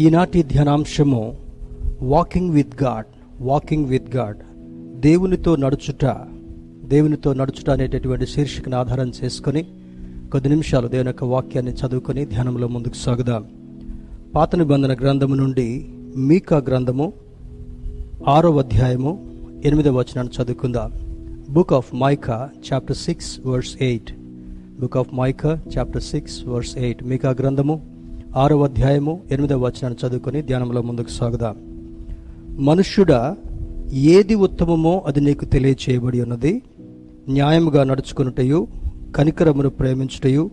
ఈనాటి ధ్యానాంశము walking with God walking with God దేవునితో నడుచుట దేవునితో నడుచుట అనేటటువంటి శీర్షికను ఆధారం చేసుకొని కొద్ది నిమిషాలు దేవుని యొక్క వాక్యాన్ని చదువుకొని ధ్యానంలో ముందుకు సాగుదాం. పాత నిబంధన గ్రంథము నుండి మీకా గ్రంథము ఆరో అధ్యాయము ఎనిమిదవ వచనాన్ని చదువుకుందాం. Book of Micah chapter six verse eight book of Micah chapter six verse eight మీకా గ్రంథము ఆరో అధ్యాయము ఎనిమిదవ వచనాన్ని చదువుకొని ధ్యానంలో ముందుకు సాగుదాం. మనుష్యుడా ఏది ఉత్తమమో అది నీకు తెలియచేయబడి ఉన్నది. న్యాయముగా నడుచుకున్నటయు కనికరమును ప్రేమించుటయు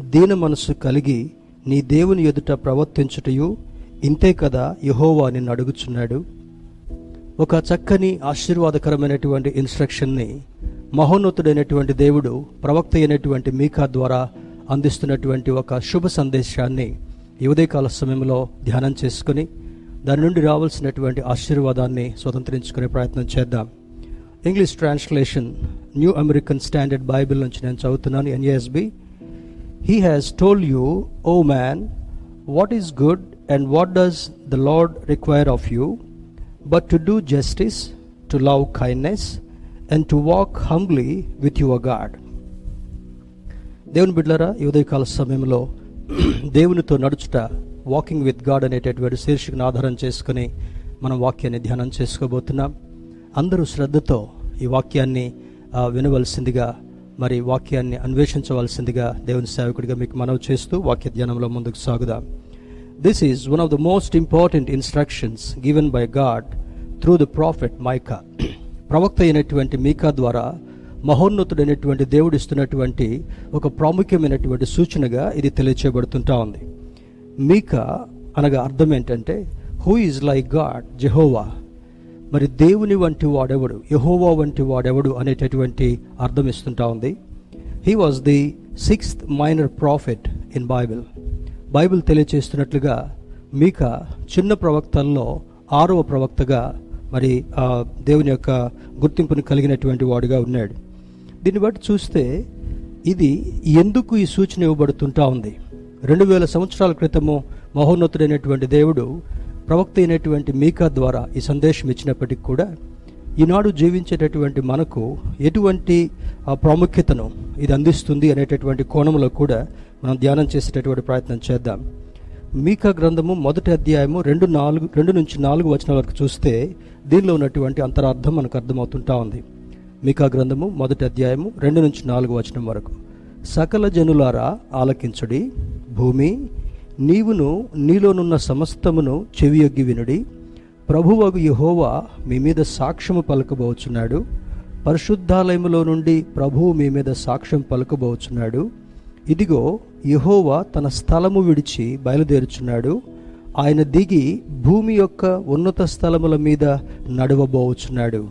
దీన మనస్సు కలిగి నీ దేవుని ఎదుట ప్రవర్తించుటయు ఇంతే కదా యహోవా నిన్ను అడుగుచున్నాడు. ఒక చక్కని ఆశీర్వాదకరమైనటువంటి ఇన్స్ట్రక్షన్ని మహోన్నతుడైనటువంటి దేవుడు ప్రవక్త అయినటువంటి మీకా ద్వారా అందిస్తున్నటువంటి ఒక శుభ సందేశాన్ని ఈ ఉదయకాల సమయంలో ధ్యానం చేసుకుని దాని నుండి రావాల్సినటువంటి ఆశీర్వాదాన్ని స్వతంత్రించుకునే ప్రయత్నం చేద్దాం. English translation New American Standard Bible నుంచి నేను చదువుతున్నాను NASB he has told you O man what is good and what does the Lord require of you but to do justice to love kindness and to walk humbly with your God దేవుని బిడ్లరా ఈ ఉదయకాల సమయంలో దేవునితో నడుచుట walking with God అనేటటువంటి శీర్షికను ఆధారం చేసుకుని మనం వాక్యాన్ని ధ్యానం చేసుకోబోతున్నాం. అందరూ శ్రద్ధతో ఈ వాక్యాన్ని వినవలసిందిగా మరి వాక్యాన్ని అన్వేషించవలసిందిగా దేవుని సేవకుడిగా మీకు మనవి చేస్తూ వాక్య ధ్యానంలో ముందుకు సాగుదాం. This is one of the most important instructions given by God through the prophet Micah ప్రవక్త అయినటువంటి మీకా ద్వారా మహోన్నతుడైనటువంటి దేవుడు ఇస్తున్నటువంటి ఒక ప్రాముఖ్యమైనటువంటి సూచనగా ఇది తెలియచేయబడుతుంటా ఉంది. మీకా అనగా అర్థం ఏంటంటే who is like God Jehovah మరి దేవుని వంటి వాడెవడు? యహోవా వంటి వాడెవడు అనేటటువంటి అర్థం ఇస్తుంటా ఉంది. He was the sixth minor prophet in Bible Bible తెలియచేస్తున్నట్లుగా మీక చిన్న ప్రవక్తల్లో ఆరవ ప్రవక్తగా మరి ఆ దేవుని యొక్క గుర్తింపును కలిగినటువంటి వాడుగా ఉన్నాడు. దీన్ని బట్టి చూస్తే ఇది ఎందుకు ఈ సూచన ఇవ్వబడుతుంటా ఉంది? రెండు వేల సంవత్సరాల క్రితము మహోన్నతుడైనటువంటి దేవుడు ప్రవక్త అయినటువంటి మీకా ద్వారా ఈ సందేశం ఇచ్చినప్పటికీ కూడా ఈనాడు జీవించేటటువంటి మనకు ఎటువంటి ప్రాముఖ్యతను ఇది అందిస్తుంది అనేటటువంటి కోణంలో కూడా మనం ధ్యానం చేసేటటువంటి ప్రయత్నం చేద్దాం. మీకా గ్రంథము మొదటి అధ్యాయము రెండు నాలుగు రెండు నుంచి నాలుగు వచనాల వరకు చూస్తే దీనిలో ఉన్నటువంటి అంతరార్థం మనకు అర్థమవుతుంటా ఉంది. మీకా గ్రంథము మొదటి అధ్యాయము రెండు నుంచి నాలుగు వచనం వరకు. సకల జనులారా ఆలకించుడి భూమి నీవును నీలోనున్న సమస్తమును చెవియొగ్గి వినుడి. ప్రభువగు యహోవా మీ మీద సాక్ష్యము పలకబోచున్నాడు. పరిశుద్ధాలయములో నుండి ప్రభువు మీ మీద సాక్ష్యం పలుకబోచున్నాడు. ఇదిగో యహోవా తన స్థలము విడిచి బయలుదేరుచున్నాడు. ఆయన దిగి భూమి యొక్క ఉన్నత స్థలముల మీద నడవబోచున్నాడు.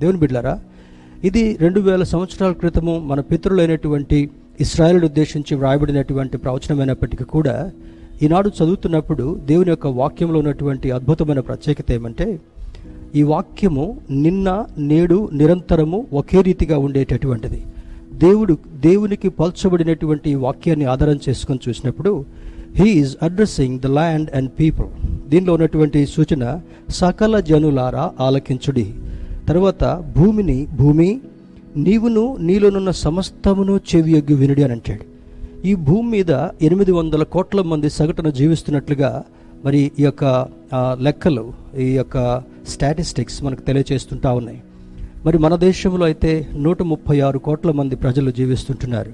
దేవుని బిడ్లారా ఇది రెండు వేల సంవత్సరాల క్రితము మన పితరులైనటువంటి ఇస్రాయల్ ఉద్దేశించి వ్రాయబడినటువంటి ప్రవచనమైనప్పటికీ కూడా ఈనాడు చదువుతున్నప్పుడు దేవుని యొక్క వాక్యంలో ఉన్నటువంటి అద్భుతమైన ప్రత్యేకత ఏమంటే ఈ వాక్యము నిన్న నేడు నిరంతరము ఒకే రీతిగా ఉండేటటువంటిది. దేవుడు దేవునికి పల్చబడినటువంటి ఈ వాక్యాన్ని ఆధారం చేసుకొని చూసినప్పుడు he is addressing the land and people దీనిలో ఉన్నటువంటి సూచన సకల జనులారా ఆలకించుడి. తర్వాత భూమిని భూమి నీవును నీలోనున్న సమస్తమును చెవియొగ్గి వినుడి అని అంటాడు. ఈ భూమి మీద ఎనిమిది వందల కోట్ల మంది సగటున జీవిస్తున్నట్లుగా మరి ఈ యొక్క లెక్కలు ఈ యొక్క స్టాటిస్టిక్స్ మనకు తెలియచేస్తుంటా ఉన్నాయి. మరి మన దేశంలో అయితే నూట ముప్పై ఆరు కోట్ల మంది ప్రజలు జీవిస్తుంటున్నారు.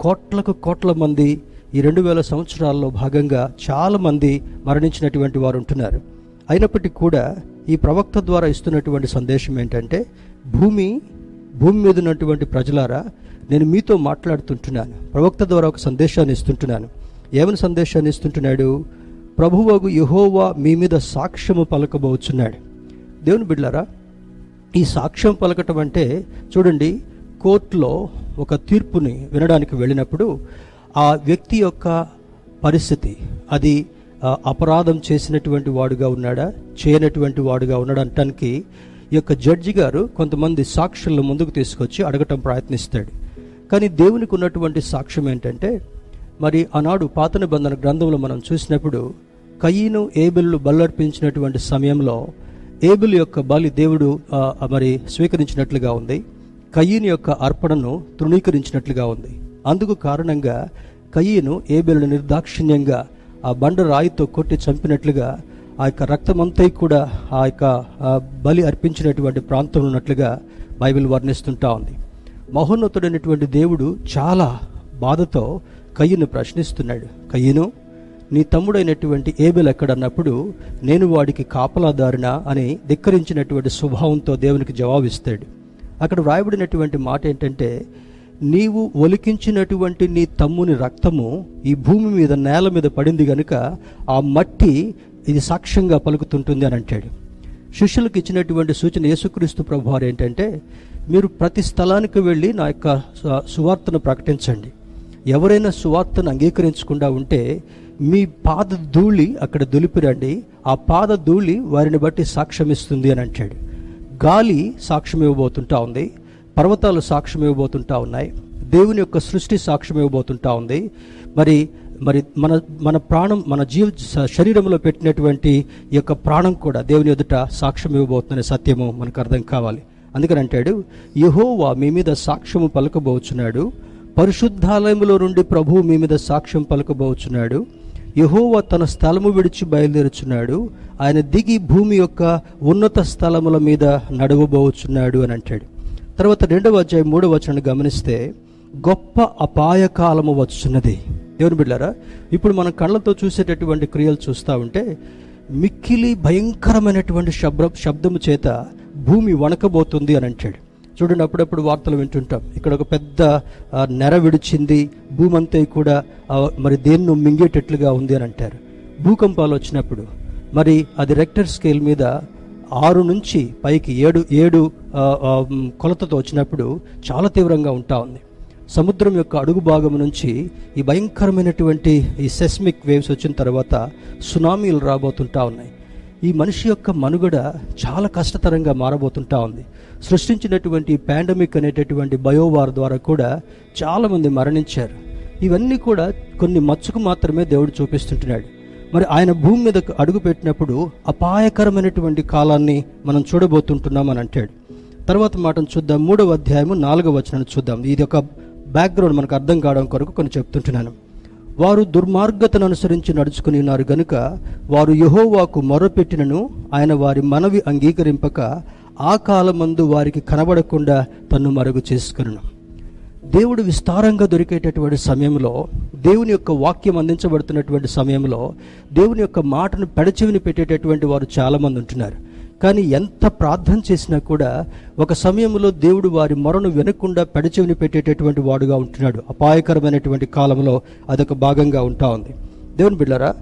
కోట్లకు కోట్ల మంది ఈ రెండు వేల సంవత్సరాల్లో భాగంగా చాలామంది మరణించినటువంటి వారు ఉంటున్నారు. అయినప్పటికీ కూడా ఈ ప్రవక్త ద్వారా ఇస్తున్నటువంటి సందేశం ఏంటంటే భూమి భూమి మీద ఉన్నటువంటి ప్రజలారా నేను మీతో మాట్లాడుతుంటున్నాను. ప్రవక్త ద్వారా ఒక సందేశాన్ని ఇస్తుంటున్నాను. ఏమని సందేశాన్ని ఇస్తుంటున్నాడు? ప్రభువగు యహోవా మీ మీద సాక్ష్యము పలకబోచున్నాడు. దేవుని బిడ్లారా ఈ సాక్ష్యం పలకటం అంటే చూడండి కోర్టులో ఒక తీర్పుని వినడానికి వెళ్ళినప్పుడు ఆ వ్యక్తి యొక్క పరిస్థితి అది అపరాధం చేసినటువంటి వాడుగా ఉన్నాడా? చేయనటువంటి వాడుగా ఉన్నాడా అనటానికి ఈ యొక్క జడ్జి గారు కొంతమంది సాక్షులను ముందుకు తీసుకొచ్చి అడగటం ప్రయత్నిస్తాడు. కానీ దేవునికి ఉన్నటువంటి సాక్ష్యం ఏంటంటే మరి ఆనాడు పాత నిబంధన గ్రంథంలో మనం చూసినప్పుడు కయ్యను ఏబిల్లు బల్లర్పించినటువంటి సమయంలో ఏబిల్ యొక్క బలి దేవుడు మరి స్వీకరించినట్లుగా ఉంది. కయ్యను యొక్క అర్పణను తృణీకరించినట్లుగా ఉంది. అందుకు కారణంగా కయ్యను ఏబెల్ను నిర్దాక్షిణ్యంగా ఆ బండ రాయితో కొట్టి చంపినట్లుగా ఆ యొక్క రక్తమంతా కూడా ఆ యొక్క బలి అర్పించినటువంటి ప్రాంతంలో ఉన్నట్లుగా బైబిల్ వర్ణిస్తుంటా ఉంది. మహోన్నతుడైనటువంటి దేవుడు చాలా బాధతో కయ్యను ప్రశ్నిస్తున్నాడు. కయ్యను నీ తమ్ముడైనటువంటి ఏబెల్ ఎక్కడన్నప్పుడు నేను వాడికి కాపలాదారునా? అని ధిక్కరించినటువంటి స్వభావంతో దేవునికి జవాబిస్తాడు. అక్కడ వ్రాయబడినటువంటి మాట ఏంటంటే నీవు ఒలికించినటువంటి నీ తమ్ముని రక్తము ఈ భూమి మీద నేల మీద పడింది గనుక ఆ మట్టి ఇది సాక్ష్యంగా పలుకుతుంటుంది అని అంటాడు. శిష్యులకు ఇచ్చినటువంటి సూచన యేసుక్రీస్తు ప్రభు వారు ఏంటంటే మీరు ప్రతి స్థలానికి వెళ్ళి నా యొక్క సువార్తను ప్రకటించండి. ఎవరైనా సువార్తను అంగీకరించకుండా ఉంటే మీ పాద ధూళి అక్కడ దులిపిరండి. ఆ పాద ధూళి వారిని బట్టి సాక్ష్యమిస్తుంది అని అంటాడు. గాలి సాక్ష్యం ఇవ్వబోతుంటా ఉంది. పర్వతాలు సాక్ష్యం ఇవ్వబోతుంటా ఉన్నాయి. దేవుని యొక్క సృష్టి సాక్ష్యం ఇవ్వబోతుంటా ఉంది. మరి మరి మన మన ప్రాణం మన జీవ శరీరంలో పెట్టినటువంటి ఈ యొక్క ప్రాణం కూడా దేవుని ఎదుట సాక్ష్యం ఇవ్వబోతుందనే సత్యము మనకు అర్థం కావాలి. అందుకని అంటాడు యహోవా మీ మీద సాక్ష్యము పలకబోచున్నాడు. పరిశుద్ధాలయములో నుండి ప్రభువు మీ మీద సాక్ష్యం పలకబోచున్నాడు. యహోవా తన స్థలము విడిచి బయలుదేరుచున్నాడు. ఆయన దిగి భూమి యొక్క ఉన్నత స్థలముల మీద నడవబోచున్నాడు అని అంటాడు. తర్వాత రెండవ అధ్యాయం మూడవ వచనాన్ని గమనిస్తే గొప్ప అపాయకాలము వచ్చున్నది దేవుని బిడ్డారా ఇప్పుడు మనం కళ్ళతో చూసేటటువంటి క్రియలు చూస్తూ ఉంటే మిక్కిలి భయంకరమైనటువంటి శబ్ద శబ్దము చేత భూమి వణకబోతుంది అని అంటాడు. చూడండి అప్పుడప్పుడు వార్తలు వింటుంటాం. ఇక్కడ ఒక పెద్ద నెర విడిచింది భూమి అంతా కూడా మరి దేన్ను మింగేటట్లుగా ఉంది అని అంటారు. భూకంపాలు వచ్చినప్పుడు మరి అది రెక్టర్ స్కేల్ మీద ఆరు నుంచి పైకి ఏడు ఏడు కొలతతో వచ్చినప్పుడు చాలా తీవ్రంగా ఉంటా ఉంది. సముద్రం యొక్క అడుగు భాగం నుంచి ఈ భయంకరమైనటువంటి ఈ సెస్మిక్ వేవ్స్ వచ్చిన తర్వాత సునామీలు రాబోతుంటా ఉన్నాయి. ఈ మనిషి యొక్క మనుగడ చాలా కష్టతరంగా మారబోతుంటా ఉంది. సృష్టించినటువంటి పాండమిక్ అనేటటువంటి బయోవార్ ద్వారా కూడా చాలామంది మరణించారు. ఇవన్నీ కూడా కొన్ని మచ్చుకు మాత్రమే దేవుడు చూపిస్తుంటున్నాడు. మరి ఆయన భూమి మీద అడుగు పెట్టినప్పుడు అపాయకరమైనటువంటి కాలాన్ని మనం చూడబోతుంటున్నాం అని అంటాడు. తర్వాత మాటను చూద్దాం. మూడవ అధ్యాయము నాలుగవ వచనాన్ని చూద్దాం. ఇది ఒక బ్యాక్గ్రౌండ్ మనకు అర్థం కావడం కొరకు కొన్ని చెప్తుంటున్నాను. వారు దుర్మార్గతను అనుసరించి నడుచుకుని ఉన్నారు గనుక వారు యహోవాకు మొరపెట్టినను ఆయన వారి మనవి అంగీకరింపక ఆ కాలమందు వారికి కనబడకుండా తన్ను మరుగు చేసుకును దేవుడు విస్తారంగా దొరికేటటువంటి సమయంలో దేవుని యొక్క వాక్యం అందించబడుతున్నటువంటి సమయంలో దేవుని యొక్క మాటను పెడచెవిని పెట్టేటటువంటి వారు చాలామంది ఉంటున్నారు. కానీ ఎంత ప్రార్థన చేసినా కూడా ఒక సమయంలో దేవుడు వారి మొరను వినకుండా పెడచెవిని పెట్టేటటువంటి వాడుగా ఉంటున్నాడు. అపాయకరమైనటువంటి కాలంలో అదొక భాగంగా ఉంటా ఉంది. దేవుని బిడ్డారా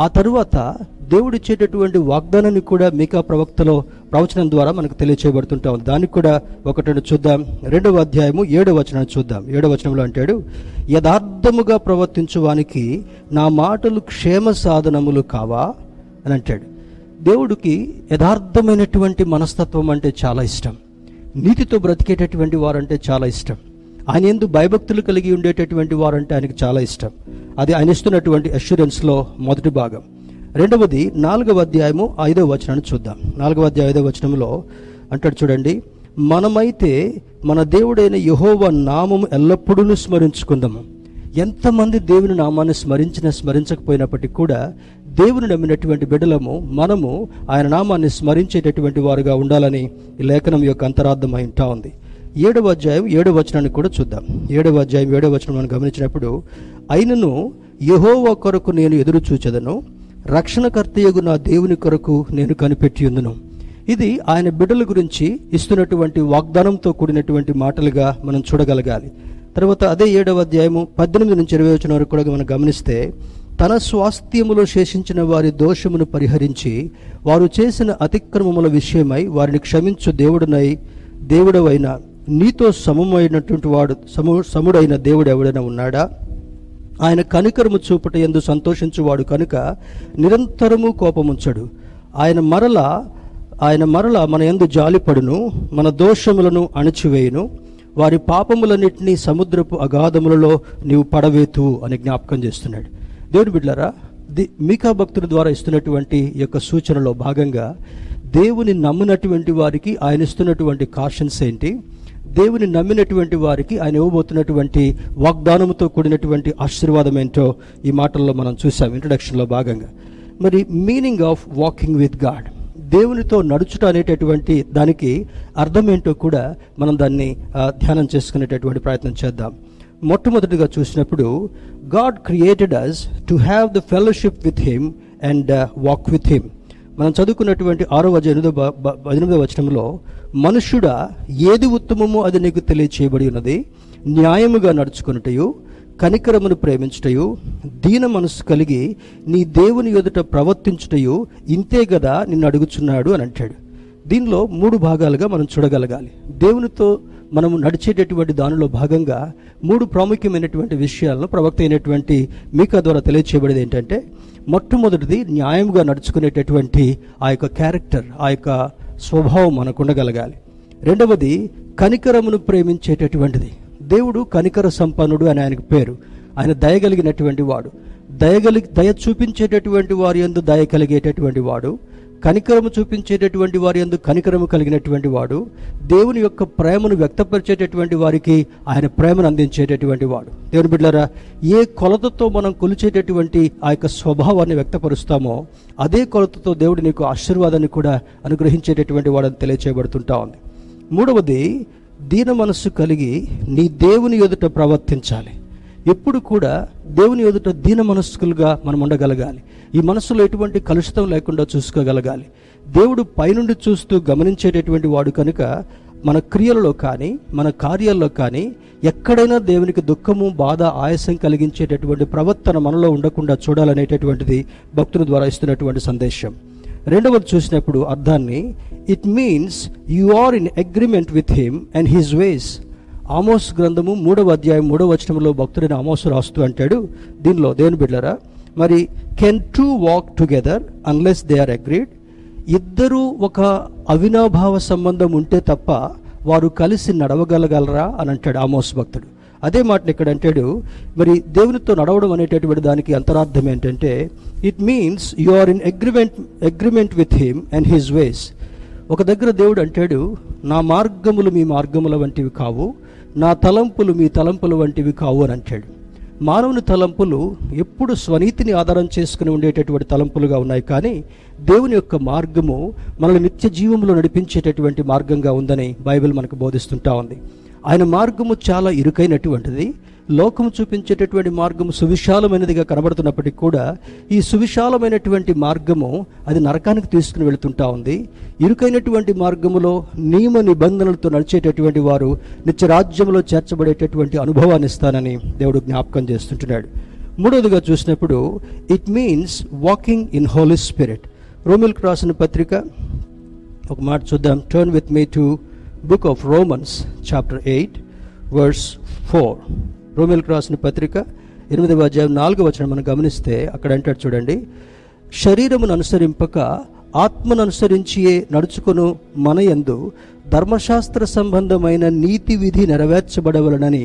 ఆ తరువాత దేవుడు ఇచ్చేటటువంటి వాగ్దానాన్ని కూడా మీకా ప్రవక్తలో ప్రవచనం ద్వారా మనకు తెలియచేయబడుతుంటాం దానికి కూడా ఒకటి చూద్దాం. రెండవ అధ్యాయము ఏడవ వచనాన్ని చూద్దాం. ఏడవ వచనంలో అంటాడు యథార్థముగా ప్రవర్తించువానికి నా మాటలు క్షేమ సాధనములు కావా అని అంటాడు. దేవుడికి యథార్థమైనటువంటి మనస్తత్వం అంటే చాలా ఇష్టం. నీతితో బ్రతికేటటువంటి వారంటే చాలా ఇష్టం. ఆయన ఎందు భయభక్తులు కలిగి ఉండేటటువంటి వారంటే ఆయనకు చాలా ఇష్టం. అది ఆయన ఇస్తున్నటువంటి అష్యూరెన్స్లో మొదటి భాగం. రెండవది నాలుగవ అధ్యాయము ఐదవ వచనాన్ని చూద్దాం. నాలుగవ అధ్యాయ ఐదవ వచనంలో అంటాడు చూడండి మనమైతే మన దేవుడైన యహోవ నామము ఎల్లప్పుడూ స్మరించుకుందాము. ఎంతమంది దేవుని నామాన్ని స్మరించిన స్మరించకపోయినప్పటికీ కూడా దేవుని నమ్మినటువంటి బిడ్డలము మనము ఆయన నామాన్ని స్మరించేటటువంటి వారుగా ఉండాలని ఈ లేఖనం యొక్క అంతరార్థం ఉంటా ఉంది. ఏడవ అధ్యాయం ఏడవ వచనాన్ని కూడా చూద్దాం. ఏడవ అధ్యాయం ఏడవ వచనం మనం గమనించినప్పుడు అయినను యహోవ కొరకు నేను ఎదురు చూచదను రక్షణకర్తయగు నా దేవుని కొరకు నేను కనిపెట్టి ఉందను. ఇది ఆయన బిడ్డల గురించి ఇస్తున్నటువంటి వాగ్దానంతో కూడినటువంటి మాటలుగా మనం చూడగలగాలి. తర్వాత అదే ఏడవ అధ్యాయము పద్దెనిమిది నుంచి ఇరవై వచ్చిన వరకు కూడా మనం గమనిస్తే తన స్వాస్థ్యములో శేషించిన వారి దోషమును పరిహరించి వారు చేసిన అతిక్రమముల విషయమై వారిని క్షమించు దేవుడునై దేవుడవైన నీతో సమమైనటువంటి వాడు సము సముడైన దేవుడు ఎవడైనా ఉన్నాడా? ఆయన కనికరము చూపుట ఎందు సంతోషించువాడు కనుక నిరంతరము కోపముంచడు. ఆయన మరల ఆయన మరల మన ఎందు జాలిపడును మన దోషములను అణచివేయును. వారి పాపములన్నింటినీ సముద్రపు అగాధములలో నీవు పడవేతు అని జ్ఞాపకం చేస్తున్నాడు. దేవుడు బిడ్లరా ది మీకా భక్తుల ద్వారా ఇస్తున్నటువంటి యొక్క సూచనలో భాగంగా దేవుని నమ్మినటువంటి వారికి ఆయన ఇస్తున్నటువంటి కాషన్స్ ఏంటి? దేవుని నమ్మినటువంటి వారికి ఆయన ఇవ్వబోతున్నటువంటి వాగ్దానంతో కూడినటువంటి ఆశీర్వాదం ఏంటో ఈ మాటల్లో మనం చూసాం ఇంట్రడక్షన్లో భాగంగా. మరి meaning of walking with God దేవునితో నడుచుట అనేటటువంటి దానికి అర్థం ఏంటో కూడా మనం దాన్ని ధ్యానం చేసుకునేటటువంటి ప్రయత్నం చేద్దాం. మొట్టమొదటిగా చూసినప్పుడు God created us to have the fellowship with him and walk with him మనం చదువుకున్నటువంటి ఆరో వచ ఎనిమిదో ఎనిమిదో వచనంలో మనుష్యుడా ఏది ఉత్తమమో అది నీకు తెలియచేయబడి ఉన్నది. న్యాయముగా నడుచుకున్నటయు కనికరమును ప్రేమించుటయు దీన మనసు కలిగి నీ దేవుని ఎదుట ప్రవర్తించుటయు ఇంతే గదా నిన్ను అడుగుచున్నాడు అని అంటాడు. దీనిలో మూడు భాగాలుగా మనం చూడగలగాలి. దేవునితో మనము నడిచేటటువంటి దానిలో భాగంగా మూడు ప్రాముఖ్యమైనటువంటి విషయాలను ప్రవక్త అయినటువంటి మీకా ద్వారా తెలియచేయబడేది ఏంటంటే మొట్టమొదటిది న్యాయంగా నడుచుకునేటటువంటి ఆ యొక్క క్యారెక్టర్ ఆ యొక్క స్వభావం మనకు ఉండగలగాలి. రెండవది కనికరమును ప్రేమించేటటువంటిది. దేవుడు కనికర సంపన్నుడు అని ఆయనకు పేరు. ఆయన దయగలిగినటువంటి వాడు. దయగలి దయ చూపించేటటువంటి వారి యందు దయ కలిగేటటువంటి వాడు. కనికరము చూపించేటటువంటి వారి యందు కనికరము కలిగినటువంటి వాడు దేవుని యొక్క ప్రేమను వ్యక్తపరిచేటటువంటి వారికి ఆయన ప్రేమను అందించేటటువంటి వాడు. దేవుని బిడ్డారా ఏ కొలతతో మనం కొలిచేటటువంటి ఆ యొక్క స్వభావాన్ని వ్యక్తపరుస్తామో అదే కొలతతో దేవుడు నీకు ఆశీర్వాదాన్ని కూడా అనుగ్రహించేటటువంటి వాడని తెలియచేయబడుతుంటా ఉంది. మూడవది దీన మనస్సు కలిగి నీ దేవుని ఎదుట ప్రవర్తించాలి. ఎప్పుడు కూడా దేవుని ఎదుట దీన మనస్కులుగా మనం ఉండగలగాలి. ఈ మనసులో ఎటువంటి కలుషితం లేకుండా చూసుకోగలగాలి. దేవుడు పైనుండి చూస్తూ గమనించేటటువంటి వాడు కనుక మన క్రియలలో కానీ మన కార్యాల్లో కానీ ఎక్కడైనా దేవునికి దుఃఖము బాధ ఆయాసం కలిగించేటటువంటి ప్రవర్తన మనలో ఉండకుండా చూడాలనేటటువంటిది భక్తుల ద్వారా ఇస్తున్నటువంటి సందేశం. రెండవది చూసినప్పుడు అర్థాన్ని it means you are in agreement with him and his ways Amos గ్రంథము మూడవ అధ్యాయం మూడవ వచనంలో భక్తుడైన ఆమోస్ రాస్తూ అంటాడు దీనిలో దేవుని బిడ్డరా మరి can two walk together unless they are agreed ఇద్దరూ ఒక అవినాభావ సంబంధం ఉంటే తప్ప వారు కలిసి నడవగలగలరా అని అంటాడు ఆమోస్ భక్తుడు. అదే మాటను ఇక్కడ అంటాడు మరి దేవునితో నడవడం అనేటటువంటి దానికి అంతరార్థం ఏంటంటే it means you are in agreement agreement with him and his ways ఒక దగ్గర దేవుడు అంటాడు నా మార్గములు మీ మార్గముల వంటివి కావు నా తలంపులు మీ తలంపుల వంటివి కావు అని అంటాడు. మానవుని తలంపులు ఎప్పుడు స్వనీతిని ఆధారం చేసుకుని ఉండేటటువంటి తలంపులుగా ఉన్నాయి కానీ దేవుని యొక్క మార్గము మనల్ని నిత్య జీవంలో నడిపించేటటువంటి మార్గంగా ఉందని బైబిల్ మనకు బోధిస్తుంటా ఉంది. ఆయన మార్గము చాలా ఇరుకైనటువంటిది. లోకం చూపించేటటువంటి మార్గము సువిశాలమైనదిగా కనబడుతున్నప్పటికీ కూడా ఈ సువిశాలమైనటువంటి మార్గము అది నరకానికి తీసుకుని వెళుతుంటా ఉంది. ఇరుకైనటువంటి మార్గములో నియమ నిబంధనలతో నడిచేటటువంటి వారు నిత్యరాజ్యంలో చేర్చబడేటటువంటి అనుభవాన్ని ఇస్తానని దేవుడు జ్ఞాపకం చేస్తుంటున్నాడు. మూడవదిగా చూసినప్పుడు it means walking in Holy Spirit రోమిల్కి రాసిన పత్రిక ఒక మాట చూద్దాం. Turn with me to book of Romans chapter eight verse four రోమిల్కి రాసిన పత్రిక ఎనిమిదవ అధ్యాయం నాలుగు వచనం మనం గమనిస్తే అక్కడ అంటాడు చూడండి శరీరమును అనుసరింపక ఆత్మను అనుసరించియే నడుచుకును మన యందు ధర్మశాస్త్ర సంబంధమైన నీతి విధి నెరవేర్చబడవలనని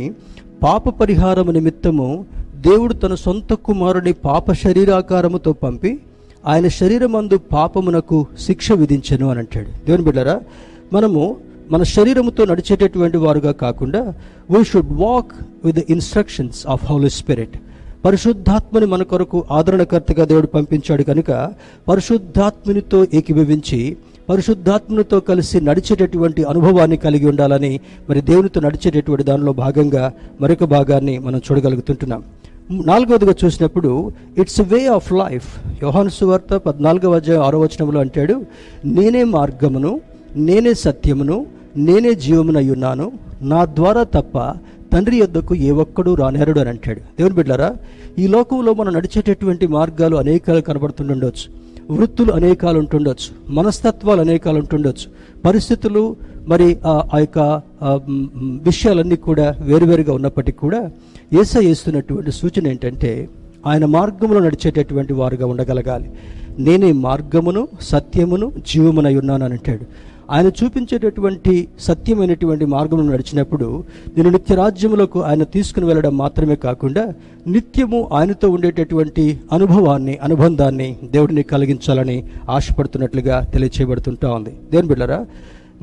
పాప పరిహారము నిమిత్తము దేవుడు తన సొంత కుమారుని పాప శరీరాకారముతో పంపి ఆయన శరీరమందు పాపమునకు శిక్ష విధించను అని అంటాడు. దేవుని బిడ్డరా మనము మన శరీరముతో నడిచేటటువంటి వారుగా కాకుండా we should walk with the instructions of holy spirit పరిశుద్ధాత్మని మన కొరకు ఆదరణకర్తగా దేవుడు పంపించాడు కనుక పరిశుద్ధాత్మనితో ఏకీభవించి పరిశుద్ధాత్మనితో కలిసి నడిచేటటువంటి అనుభవాన్ని కలిగి ఉండాలని మరి దేవునితో నడిచేటటువంటి దానిలో భాగంగా మరొక భాగాన్ని మనం చూడగలుగుతుంటున్నాం. నాలుగవదిగా చూసినప్పుడు ఇట్స్ వే ఆఫ్ లైఫ్ యోహాను సువార్త పద్నాలుగవ అధ్యాయం ఆరో వచనంలో అంటాడు నేనే మార్గమును నేనే సత్యమును నేనే జీవమునై ఉన్నాను నా ద్వారా తప్ప తండ్రి యొద్దకు ఏ ఒక్కడూ రానేరడు అని అంటాడు. దేవుని బిడ్డారా ఈ లోకంలో మనం నడిచేటటువంటి మార్గాలు అనేకాలు కనబడుతుండొచ్చు. వృత్తులు అనేకాలు ఉంటుండొచ్చు. మనస్తత్వాలు అనేకాలు ఉంటుండొచ్చు. పరిస్థితులు మరి ఆ ఆ యొక్క విషయాలన్నీ కూడా వేరువేరుగా ఉన్నప్పటికీ కూడా ఏస చేస్తున్నటువంటి సూచన ఏంటంటే ఆయన మార్గంలో నడిచేటటువంటి వారుగా ఉండగలగాలి. నేనే మార్గమును సత్యమును జీవమునై ఉన్నాను అని అంటాడు. ఆయన చూపించేటటువంటి సత్యమైనటువంటి మార్గంలో నడిచినప్పుడు నేను నిత్య రాజ్యములకు ఆయన తీసుకుని వెళ్ళడం మాత్రమే కాకుండా నిత్యము ఆయనతో ఉండేటటువంటి అనుభవాన్ని అనుబంధాన్ని దేవుడిని కలిగించాలని ఆశపడుతున్నట్లుగా తెలియచేయబడుతుంటా ఉంది. దేని బిడ్డరా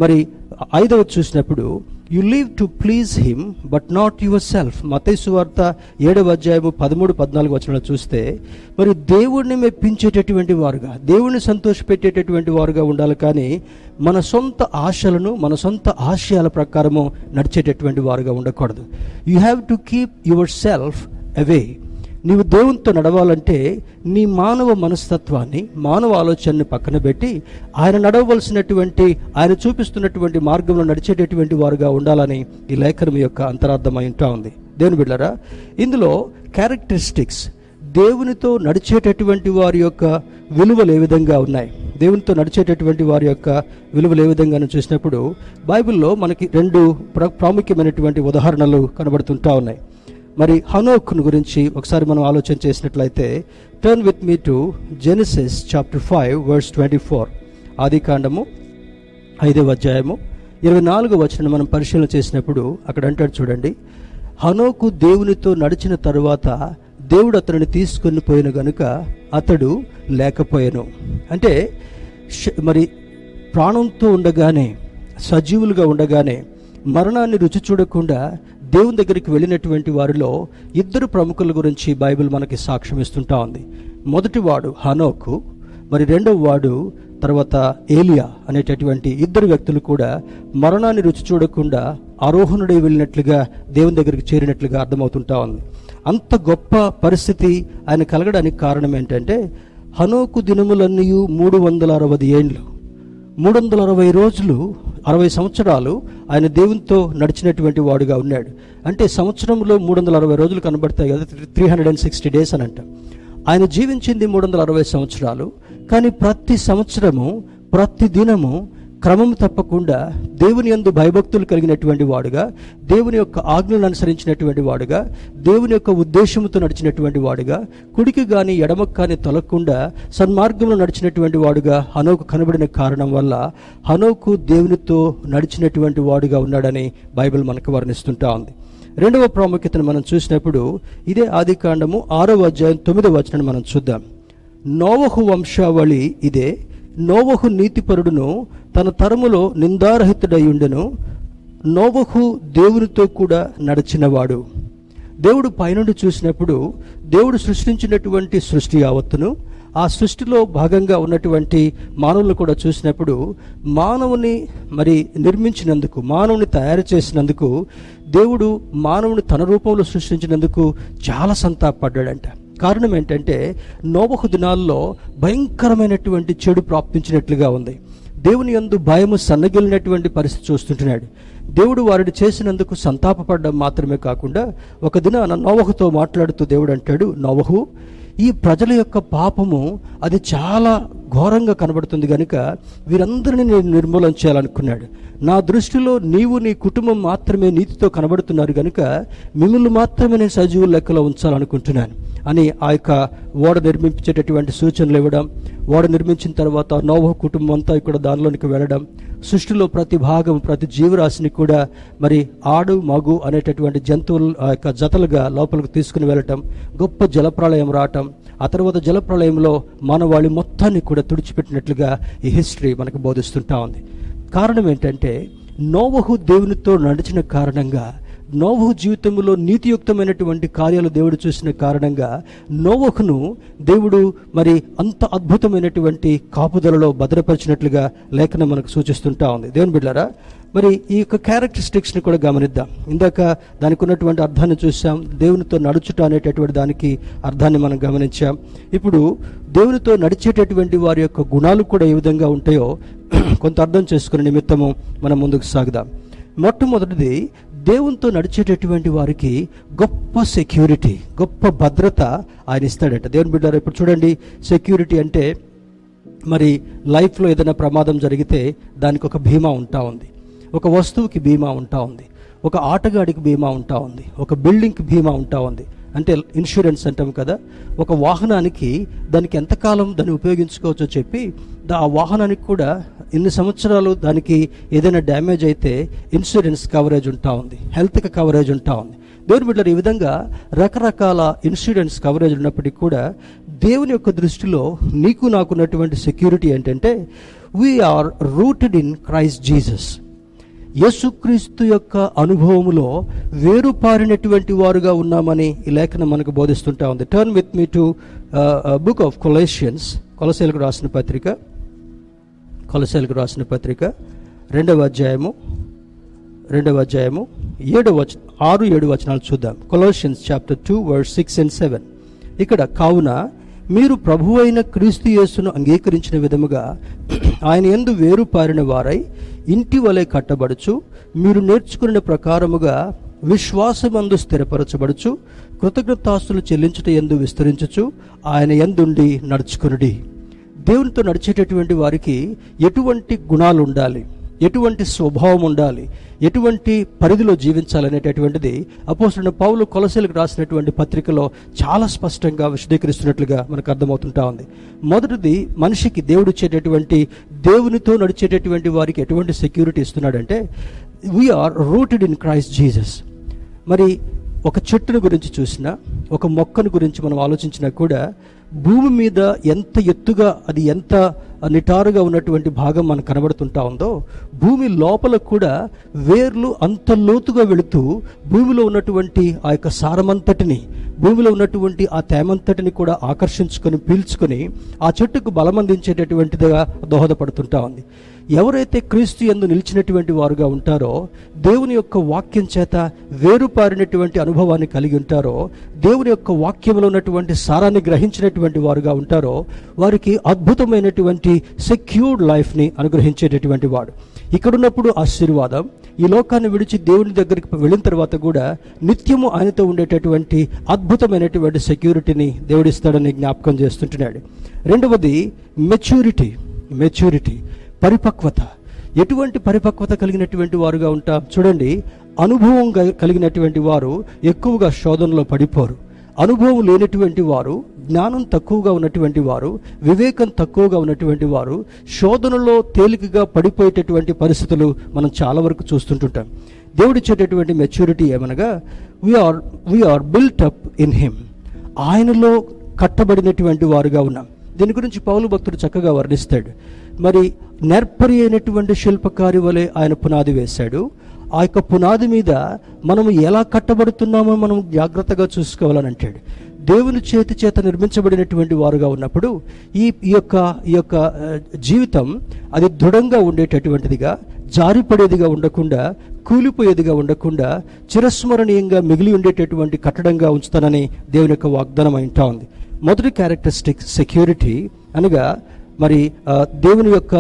మరి ఐదవ చూసినప్పుడు you live to please him but not yourself మతేసు వార్త ఏడవ అధ్యాయము పదమూడు పద్నాలుగు వచ్చిన చూస్తే మరి దేవుణ్ణి మెప్పించేటటువంటి వారుగా దేవుణ్ణి సంతోషపెట్టేటటువంటి వారుగా ఉండాలి కానీ మన సొంత ఆశలను మన సొంత ఆశయాల ప్రకారము నడిచేటటువంటి వారుగా ఉండకూడదు. You have to keep yourself away నీవు దేవునితో నడవాలంటే నీ మానవ మనస్తత్వాన్ని మానవ ఆలోచనని పక్కన పెట్టి ఆయన నడవలసినటువంటి ఆయన చూపిస్తున్నటువంటి మార్గంలో నడిచేటటువంటి వారుగా ఉండాలని ఈ లేఖనం యొక్క అంతరార్థమై ఉంటా ఉంది. దేవుని బిడ్డరా ఇందులో క్యారెక్టరిస్టిక్స్ దేవునితో నడిచేటటువంటి వారి యొక్క విలువలు ఏ విధంగా ఉన్నాయి? దేవునితో నడిచేటటువంటి వారి యొక్క విలువలు ఏ విధంగా చూసినప్పుడు బైబిల్లో మనకి రెండు ప్ర ప్రాముఖ్యమైనటువంటి ఉదాహరణలు కనబడుతుంటా ఉన్నాయి. మరి హనోక్ను గురించి ఒకసారి మనం ఆలోచన చేసినట్లయితే turn with me to Genesis chapter five verse twenty four ఆది కాండము ఐదవ అధ్యాయము ఇరవై నాలుగు వచనం మనం పరిశీలన చేసినప్పుడు అక్కడ అంటాడు చూడండి హనోకు దేవునితో నడిచిన తరువాత దేవుడు అతనిని తీసుకుని పోయిన గనుక అతడు లేకపోయాను. అంటే మరి ప్రాణంతో ఉండగానే సజీవులుగా ఉండగానే మరణాన్ని రుచి చూడకుండా దేవుని దగ్గరికి వెళ్ళినటువంటి వారిలో ఇద్దరు ప్రముఖుల గురించి బైబిల్ మనకి సాక్ష్యం ఇస్తుంటా ఉంది. మొదటి వాడు హనోకు మరి రెండవ వాడు తర్వాత ఏలియా అనేటటువంటి ఇద్దరు వ్యక్తులు కూడా మరణాన్ని రుచి చూడకుండా ఆరోహణుడై వెళ్ళినట్లుగా దేవుని దగ్గరికి చేరినట్లుగా అర్థమవుతుంటా ఉంది. అంత గొప్ప పరిస్థితి ఆయన కలగడానికి కారణం ఏంటంటే హనోకు దినములన్నీ మూడు వందల అరవై ఏండ్లు మూడు వందల అరవై రోజులు అరవై సంవత్సరాలు ఆయన దేవునితో నడిచినటువంటి వాడుగా ఉన్నాడు. అంటే సంవత్సరంలో మూడు వందల అరవై రోజులు కనబడతాయి కదా three hundred and sixty days అని అంట. ఆయన జీవించింది మూడు వందల అరవై సంవత్సరాలు కానీ ప్రతి సంవత్సరము ప్రతి దినము క్రమం తప్పకుండా దేవుని యందు భయభక్తులు కలిగినటువంటి వాడుగా దేవుని యొక్క ఆజ్ఞలను అనుసరించినటువంటి వాడుగా దేవుని యొక్క ఉద్దేశంతో నడిచినటువంటి వాడుగా కుడికి గాని ఎడమకు కానీ తొలగకుండా సన్మార్గంలో నడిచినటువంటి వాడుగా హనోకు కనబడిన కారణం వల్ల హనోకు దేవునితో నడిచినటువంటి వాడుగా ఉన్నాడని బైబిల్ మనకు వర్ణిస్తుంటా ఉంది. రెండవ ప్రాముఖ్యతను మనం చూసినప్పుడు ఇదే ఆది కాండము ఆరవ అధ్యాయం తొమ్మిదవ వచనాన్ని మనం చూద్దాం. నోవహు వంశావళి ఇదే నోవహు నీతిపరుడును తన తరములో నిందారహితుడై ఉండెను నోవహు దేవునితో కూడా నడిచినవాడు. దేవుడు పైనుండి చూసినప్పుడు దేవుడు సృష్టించినటువంటి సృష్టి యావత్తును ఆ సృష్టిలో భాగంగా ఉన్నటువంటి మానవులను కూడా చూసినప్పుడు మానవుని మరి నిర్మించినందుకు మానవుని తయారు చేసినందుకు దేవుడు మానవుని తన రూపంలో సృష్టించినందుకు చాలా సంతాపడ్డాడంట కారణం ఏంటంటే నోబహు దినాల్లో భయంకరమైనటువంటి చెడు ప్రాప్తించినట్లుగా ఉంది. దేవుని యందు భయము సన్నగిలినటువంటి పరిస్థితి చూస్తుంటున్నాడు. దేవుడు వారిని చేసినందుకు సంతాపపడడం మాత్రమే కాకుండా ఒక దిన నోవహుతో మాట్లాడుతూ దేవుడు అంటాడు నోవహు ఈ ప్రజల యొక్క పాపము అది చాలా ఘోరంగా కనబడుతుంది కనుక వీరందరినీ నేను నిర్మూలన చేయాలనుకున్నాడు. నా దృష్టిలో నీవు నీ కుటుంబం మాత్రమే నీతితో కనబడుతున్నారు కనుక మిమ్మల్ని మాత్రమే నేను సజీవుల లెక్కలో ఉంచాలనుకుంటున్నాను. అని ఆ యొక్క ఓడ నిర్మించేటటువంటి సూచనలు ఇవ్వడం ఓడ నిర్మించిన తర్వాత నోవో కుటుంబం అంతా ఇక్కడ దానిలోనికి వెళ్ళడం సృష్టిలో ప్రతి భాగం ప్రతి జీవరాశిని కూడా మరి ఆడు మగు అనేటటువంటి జంతువులు ఆ యొక్క జతలుగా లోపలికి తీసుకుని వెళ్ళటం గొప్ప జలప్రళయం రావటం ఆ తర్వాత జలప్రళయంలో మానవాళి మొత్తాన్ని కూడా తుడిచిపెట్టినట్లుగా ఈ హిస్టరీ మనకు బోధిస్తుంటా ఉంది. కారణం ఏంటంటే నోవహు దేవునితో నడిచిన కారణంగా నోవహు జీవితంలో నీతియుక్తమైనటువంటి కార్యాలు దేవుడు చూసిన కారణంగా నోవహును దేవుడు మరి అంత అద్భుతమైనటువంటి కాపుదలలో భద్రపరిచినట్లుగా లేఖనం మనకు సూచిస్తుంటా ఉంది. దేవుని బిడ్డారా మరి ఈ యొక్క క్యారెక్టరిస్టిక్స్ని కూడా గమనిద్దాం. ఇందాక దానికి ఉన్నటువంటి అర్థాన్ని చూసాం దేవునితో నడుచుట అనేటటువంటి దానికి అర్థాన్ని మనం గమనించాం. ఇప్పుడు దేవునితో నడిచేటటువంటి వారి యొక్క గుణాలు కూడా ఏ విధంగా ఉంటాయో కొంత అర్థం చేసుకునే నిమిత్తము మనం ముందుకు సాగుదాం. మొట్టమొదటిది దేవునితో నడిచేటటువంటి వారికి గొప్ప సెక్యూరిటీ గొప్ప భద్రత ఆయన ఇస్తాడట. దేవుని బిడ్డారు ఇప్పుడు చూడండి సెక్యూరిటీ అంటే మరి లైఫ్లో ఏదైనా ప్రమాదం జరిగితే దానికి ఒక బీమా ఉంటా ఉంది. ఒక వస్తువుకి బీమా ఉంటా ఉంది. ఒక ఆటగాడికి బీమా ఉంటా ఉంది. ఒక బిల్డింగ్కి బీమా ఉంటా ఉంది. అంటే ఇన్సూరెన్స్ అంటాం కదా ఒక వాహనానికి దానికి ఎంతకాలం దాన్ని ఉపయోగించుకోవచ్చో చెప్పి దా- ఆ వాహనానికి కూడా ఇన్ని సంవత్సరాలు దానికి ఏదైనా డ్యామేజ్ అయితే ఇన్సూరెన్స్ కవరేజ్ ఉంటా ఉంది హెల్త్కి కవరేజ్ ఉంటా ఉంది. దేవుని బిడ్డలు ఈ విధంగా రకరకాల ఇన్సూరెన్స్ కవరేజ్ ఉన్నప్పటికీ కూడా దేవుని యొక్క దృష్టిలో నీకు నాకున్నటువంటి సెక్యూరిటీ ఏంటంటే we are rooted in Christ Jesus యేసుక్రీస్తు యొక్క అనుభవములో వేరుపారినటువంటి వారుగా ఉన్నామని ఈ లేఖనం మనకు బోధిస్తుంటా ఉంది. Turn with me to book of Colossians కొలసేలకు రాసిన పత్రిక. కొలసేలకు రాసిన పత్రిక. రెండవ అధ్యాయము. రెండవ అధ్యాయము. ఏడవ వచ ఆరు ఏడు వచనాలు చూద్దాం. Colossians chapter two verse six and seven ఇక్కడ కావున మీరు ప్రభు అయిన క్రీస్తు యేసును అంగీకరించిన విధముగా ఆయన ఎందు వేరు పారిన వారై ఇంటి వలె కట్టబడుచు మీరు నేర్చుకున్న ప్రకారముగా విశ్వాసమందు స్థిరపరచబడుచు కృతజ్ఞతాస్తులు చెల్లించుట ఎందు విస్తరించుచు ఆయన ఎందుండి నడుచుకునుడి. దేవునితో నడిచేటటువంటి వారికి ఎటువంటి గుణాలు ఉండాలి ఎటువంటి స్వభావం ఉండాలి? ఎటువంటి పరిధిలో జీవించాలనేటటువంటిది అపోసిన పౌలు కొలసలకు రాసినటువంటి పత్రికలో చాలా స్పష్టంగా విశదీకరిస్తున్నట్లుగా మనకు అర్థమవుతుంటా ఉంది. మొదటిది మనిషికి దేవుడు ఇచ్చేటటువంటి దేవునితో నడిచేటటువంటి వారికి ఎటువంటి security ఇస్తున్నాడంటే we are rooted in Christ Jesus మరి ఒక చెట్టును గురించి చూసినా ఒక మొక్కను గురించి మనం ఆలోచించినా కూడా భూమి మీద ఎంత ఎత్తుగా అది ఎంత నిటారుగా ఉన్నటువంటి భాగం మనకు కనబడుతుంటా ఉందో భూమి లోపల కూడా వేర్లు అంత లోతుగా వెళుతూ భూమిలో ఉన్నటువంటి ఆ యొక్క సారమంతటిని భూమిలో ఉన్నటువంటి ఆ తేమంతటిని కూడా ఆకర్షించుకొని పీల్చుకొని ఆ చెట్టుకు బలమందించేటటువంటిదిగా దోహదపడుతుంటా ఉంది. ఎవరైతే క్రీస్తు ఎందు నిలిచినటువంటి వారుగా ఉంటారో దేవుని యొక్క వాక్యం చేత వేరుపారినటువంటి అనుభవాన్ని కలిగి ఉంటారో దేవుని యొక్క వాక్యంలో ఉన్నటువంటి సారాన్ని గ్రహించినటువంటి వారుగా ఉంటారో వారికి అద్భుతమైనటువంటి సెక్యూర్డ్ లైఫ్ని అనుగ్రహించేటటువంటి వాడు. ఇక్కడున్నప్పుడు ఆశీర్వాదం. ఈ లోకాన్ని విడిచి దేవుని దగ్గరికి వెళ్ళిన తర్వాత కూడా నిత్యము ఆయనతో ఉండేటటువంటి అద్భుతమైనటువంటి సెక్యూరిటీని దేవుడిస్తాడని జ్ఞాపకం చేస్తుంటున్నాడు. రెండవది మెచ్యూరిటీ. మెచ్యూరిటీ. పరిపక్వత. ఎటువంటి పరిపక్వత కలిగినటువంటి వారుగా ఉంటాం? చూడండి అనుభవం కలిగినటువంటి వారు ఎక్కువగా శోధనలో పడిపోరు. అనుభవం లేనటువంటి వారు జ్ఞానం తక్కువగా ఉన్నటువంటి వారు వివేకం తక్కువగా ఉన్నటువంటి వారు శోధనలో తేలికగా పడిపోయేటటువంటి పరిస్థితులు మనం చాలా వరకు చూస్తుంటుంటాం. దేవుడిచ్చేటటువంటి మెచ్యూరిటీ ఏమనగా we are we are built up in him ఆయనలో కట్టబడినటువంటి వారుగా ఉన్నాం. దీని గురించి పౌలు భక్తుడు చక్కగా వర్ణిస్తాడు. మరి నెర్పరి అయినటువంటి శిల్పకారి వలె ఆయన పునాది వేశాడు. ఆ యొక్క పునాది మీద మనము ఎలా కట్టబడుతున్నామో మనం జాగ్రత్తగా చూసుకోవాలని అంటాడు. దేవుని చేతి చేత నిర్మించబడినటువంటి వారుగా ఉన్నప్పుడు ఈ ఈ యొక్క ఈ యొక్క జీవితం అది దృఢంగా ఉండేటటువంటిదిగా జారిపడేదిగా ఉండకుండా కూలిపోయేదిగా ఉండకుండా చిరస్మరణీయంగా మిగిలి ఉండేటటువంటి కట్టడంగా ఉంచుతానని దేవుని యొక్క వాగ్దానం అయింటా ఉంది. మొదటి క్యారెక్టరిస్టిక్ సెక్యూరిటీ అనగా మరి దేవుని యొక్క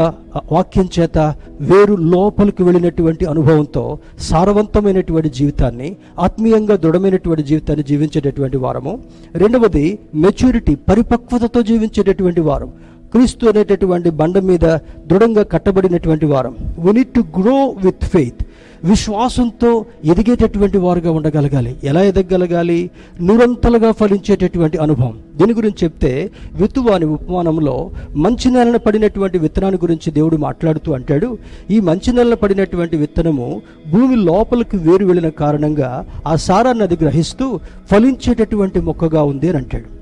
వాక్యం చేత వేరు లోపలికి వెళ్ళినటువంటి అనుభవంతో సారవంతమైనటువంటి జీవితాన్ని ఆత్మీయంగా దృఢమైనటువంటి జీవితాన్ని జీవించేటటువంటి వారము. రెండవది మెచ్యూరిటీ పరిపక్వతతో జీవించేటటువంటి వారం. క్రీస్తు అనేటటువంటి బండ మీద దృఢంగా కట్టబడినటువంటి వారం. We need to grow with faith విశ్వాసంతో ఎదిగేటటువంటి వారుగా ఉండగలగాలి. ఎలా ఎదగగలగాలి? నిరంతలుగా ఫలించేటటువంటి అనుభవం. దీని గురించి చెప్తే విత్తువాని ఉపమానంలో మంచి నెలన పడినటువంటి విత్తనాన్ని గురించి దేవుడు మాట్లాడుతూ అంటాడు. ఈ మంచి నెలన పడినటువంటి విత్తనము భూమి లోపలికి వేరు వెళ్ళిన కారణంగా ఆ సారాన్ని అది గ్రహిస్తూ ఫలించేటటువంటి మొక్కగా ఉంది అని అంటాడు.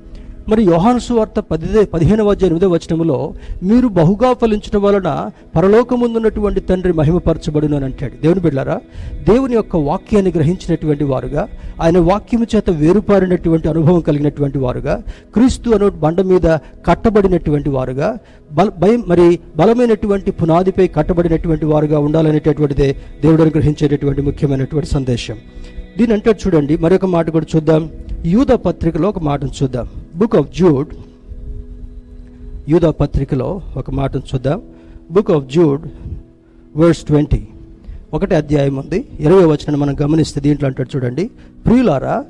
మరి యోహాను సువార్త పదిదే పదిహేనవ అధ్యాయం ఎనిమిదవ వచనములో మీరు బహుగా ఫలించడం వలన పరలోకముందున్నటువంటి తండ్రి మహిమపరచబడును అని అంటాడు. దేవుని బిడ్డారా దేవుని యొక్క వాక్యాన్ని గ్రహించినటువంటి వారుగా ఆయన వాక్యము చేత వేరుపారినటువంటి అనుభవం కలిగినటువంటి వారుగా క్రీస్తు అను బండ మీద కట్టబడినటువంటి వారుగా బల భయం మరి బలమైనటువంటి పునాదిపై కట్టబడినటువంటి వారుగా ఉండాలనేటటువంటిదే దేవుడు అనుగ్రహించేటటువంటి ముఖ్యమైనటువంటి సందేశం. దీని అంటే చూడండి మరొక మాట కూడా చూద్దాం. యూద పత్రికలో ఒక మాటను చూద్దాం. బుక్ ఆఫ్ జూడ్ యూదా పత్రికలో ఒక మాటను చూద్దాం. Book of Jude verse twenty. ఒకటి అధ్యాయం ఉంది. ఇరవై వచనం మనం గమనిస్తే దీంట్లో అంటాడు చూడండి. ప్రియులారా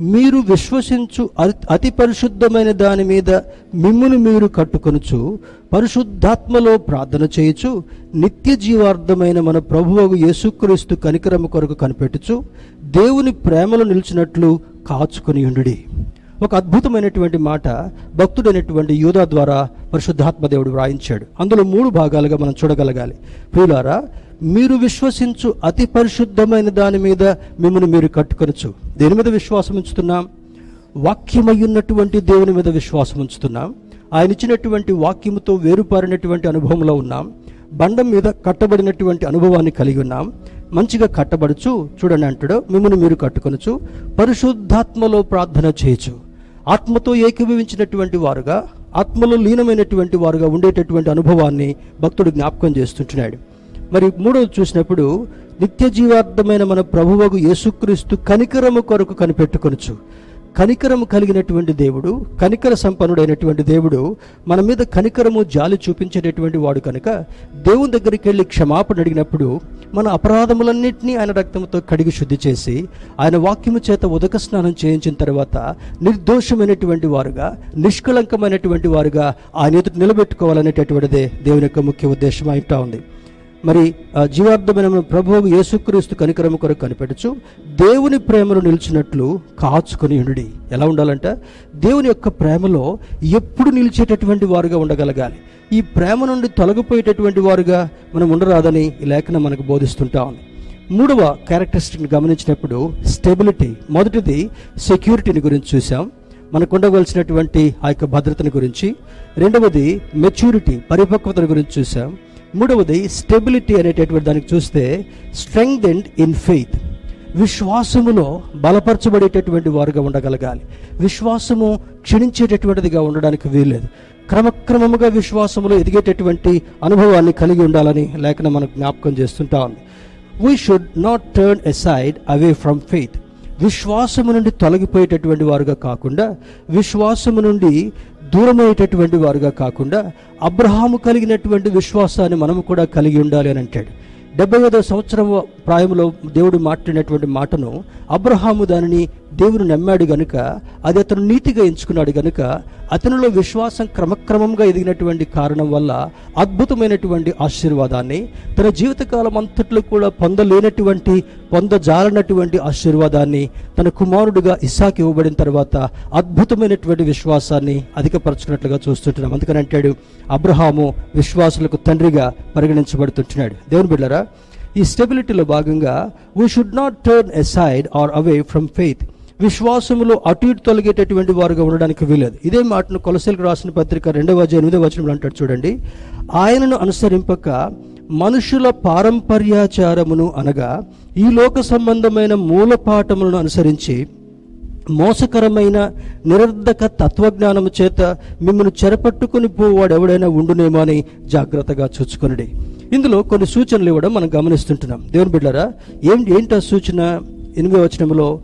మీరు విశ్వసించు అతి- అతి పరిశుద్ధమైన దాని మీద మిమ్మును మీరు కట్టుకొనుచు పరిశుద్ధాత్మలో ప్రార్థన చేయుచు నిత్య జీవార్థమైన మన ప్రభువగు యేసుక్రీస్తు కనికరము కొరకు కనిపెట్టుచు దేవుని ప్రేమలో నిలిచినట్లు కాచుకొని ఉండుడి. ఒక అద్భుతమైనటువంటి మాట భక్తుడైనటువంటి యూదా ద్వారా పరిశుద్ధాత్మ దేవుడు వ్రాయించాడు. అందులో మూడు భాగాలుగా మనం చూడగలగాలి. ప్రియులారా మీరు విశ్వసించు అతి పరిశుద్ధమైన దాని మీద మిమ్మల్ని మీరు కట్టుకొనచ్చు. దేని మీద విశ్వాసం ఉంచుతున్నాం? వాక్యమయ్యున్నటువంటి దేవుని మీద విశ్వాసం ఉంచుతున్నాం. ఆయన ఇచ్చినటువంటి వాక్యముతో వేరుపారినటువంటి అనుభవంలో ఉన్నాం. బండం మీద కట్టబడినటువంటి అనుభవాన్ని కలిగి ఉన్నాం. మంచిగా కట్టబడుచు చూడండి అంటాడు మిమ్మల్ని మీరు కట్టుకొనచ్చు. పరిశుద్ధాత్మలో ప్రార్థన చేయొచ్చు. ఆత్మతో ఏకీభవించినటువంటి వారుగా ఆత్మలో లీనమైనటువంటి వారుగా ఉండేటటువంటి అనుభవాన్ని భక్తుడు జ్ఞాపకం చేస్తుంటున్నాడు. మరి మూడవది చూసినప్పుడు నిత్య జీవార్థమైన మన ప్రభువగు యేసుక్రీస్తు కనికరము కొరకు కనిపెట్టుకొనచ్చు కనికరము కలిగినటువంటి దేవుడు కనికర సంపన్నుడైనటువంటి దేవుడు మన మీద కనికరము జాలి చూపించేటటువంటి వాడు కనుక దేవుని దగ్గరికి వెళ్ళి క్షమాపణ అడిగినప్పుడు మన అపరాధములన్నింటినీ ఆయన రక్తంతో కడిగి శుద్ధి చేసి ఆయన వాక్యము చేత ఉదక స్నానం చేయించిన తర్వాత నిర్దోషమైనటువంటి వారుగా నిష్కళంకమైనటువంటి వారుగా ఆయన ఎదుటి నిలబెట్టుకోవాలనేటటువంటిదే దేవుని యొక్క ముఖ్య ఉద్దేశం అయిటా ఉంది. మరి ఆ జీవార్థమైన ప్రభువు యేసుక్రీస్తు కనికరము కొరకు కనిపెట్టచ్చు దేవుని ప్రేమలో నిలిచినట్లు కాచుకొని ఉండి ఎలా ఉండాలంట? దేవుని యొక్క ప్రేమలో ఎప్పుడు నిలిచేటటువంటి వారుగా ఉండగలగాలి. ఈ ప్రేమ నుండి తొలగిపోయేటటువంటి వారుగా మనం ఉండరాదని ఈ లేఖనం మనకు బోధిస్తుంటా ఉంది. మూడవ క్యారెక్టరిస్టిక్ని గమనించినప్పుడు స్టెబిలిటీ మొదటిది సెక్యూరిటీని గురించి చూసాం మనకు ఉండవలసినటువంటి ఆ యొక్క భద్రతని గురించి. రెండవది మెచ్యూరిటీ పరిపక్వతను గురించి చూసాం మూడవది స్టెబిలిటీ అనేటటువంటి దానికి చూస్తే స్ట్రెంగ్ అండ్ ఇన్ ఫెయిత్ విశ్వాసములో బలపరచబడేటటువంటి వారుగా ఉండగలగాలి. విశ్వాసము క్షీణించేటటువంటిదిగా ఉండడానికి వీల్లేదు. క్రమక్రమముగా విశ్వాసములో ఎదిగేటటువంటి అనుభవాన్ని కలిగి ఉండాలని లేఖన మనకు జ్ఞాపకం చేస్తుంటా ఉంది. We should not turn aside away from faith విశ్వాసము నుండి తొలగిపోయేటటువంటి వారుగా కాకుండా విశ్వాసము నుండి దూరమయ్యేటటువంటి వారుగా కాకుండా అబ్రహాము కలిగినటువంటి విశ్వాసాన్ని మనము కూడా కలిగి ఉండాలి అని అంటాడు. డెబ్బై ఐదో సంవత్సరం ప్రాయంలో దేవుడు మాట్లాడినటువంటి మాటను అబ్రహాము దానిని దేవుడు నమ్మాడు గనుక అది అతను నీతిగా ఎంచుకున్నాడు గనుక అతనిలో విశ్వాసం క్రమక్రమంగా ఎదిగినటువంటి కారణం వల్ల అద్భుతమైనటువంటి ఆశీర్వాదాన్ని తన జీవితకాలం అంతట్లో కూడా పొందలేనటువంటి పొందజాలనటువంటి ఆశీర్వాదాన్ని తన కుమారుడుగా ఇసాకి ఇవ్వబడిన తర్వాత అద్భుతమైనటువంటి విశ్వాసాన్ని అధికపరచుకున్నట్లుగా చూస్తుంటున్నాం. అందుకని అంటాడు అబ్రహాము విశ్వాసులకు తండ్రిగా పరిగణించబడుతుంటున్నాడు. దేవుని బిడ్డరా ఈ స్టెబిలిటీలో భాగంగా we should not turn aside or away from faith విశ్వాసములో అటు ఇటు తొలగేటటువంటి వారుగా ఉండడానికి వీలేదు. ఇదే మాటను కొలసలకు రాసిన పత్రిక రెండవ ఎనిమిదవ వచనంలో అంటాడు చూడండి. ఆయనను అనుసరింపక మనుషుల పారంపర్యాచారమును అనగా ఈ లోక సంబంధమైన మూలపాఠములను అనుసరించి మోసకరమైన నిరర్ధక తత్వజ్ఞానము చేత మిమ్మల్ని చెరపట్టుకుని పోవాడు ఎవడైనా ఉండునేమో అని జాగ్రత్తగా చూచుకొనడి. ఇందులో కొన్ని సూచనలు ఇవ్వడం మనం గమనిస్తుంటున్నాం. దేవుని బిడ్డారా ఏం ఏంటి ఆ సూచన? ఎనిమిది వచనంలో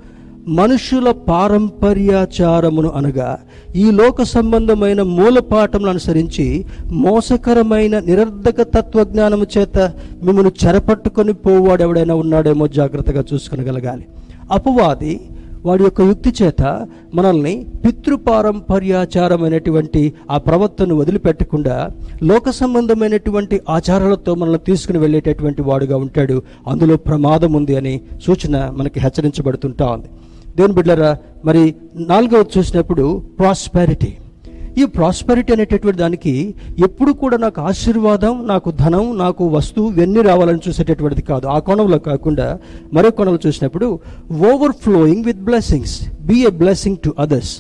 మనుషుల పారంపర్యాచారమును అనగా ఈ లోక సంబంధమైన మూలపాఠములను అనుసరించి మోసకరమైన నిరర్ధక తత్వజ్ఞానము చేత మిమ్మల్ని చెరపట్టుకొని పోవాడు ఎవడైనా ఉన్నాడేమో జాగ్రత్తగా చూసుకొనగలగాలి. అపవాది వాడి యొక్క యుక్తి చేత మనల్ని పితృపారంపర్యాచారమైనటువంటి ఆ ప్రవర్తనను వదిలిపెట్టకుండా లోక సంబంధమైనటువంటి ఆచారాలతో మనల్ని తీసుకుని వెళ్ళేటటువంటి వాడుగా ఉంటాడు. అందులో ప్రమాదం ఉంది అని సూచన మనకి హెచ్చరించబడుతుంటా ఉంది. దేవుని బిడ్డరా మరి నాలుగవది చూసినప్పుడు ప్రాస్పారిటీ ఈ ప్రాస్పరిటీ అనేటటువంటి దానికి ఎప్పుడు కూడా నాకు ఆశీర్వాదం నాకు ధనం నాకు వస్తువు ఇవన్నీ రావాలని చూసేటటువంటిది కాదు. ఆ కోణంలో కాకుండా మరో కోణంలో చూసినప్పుడు overflowing with blessings be a blessing to others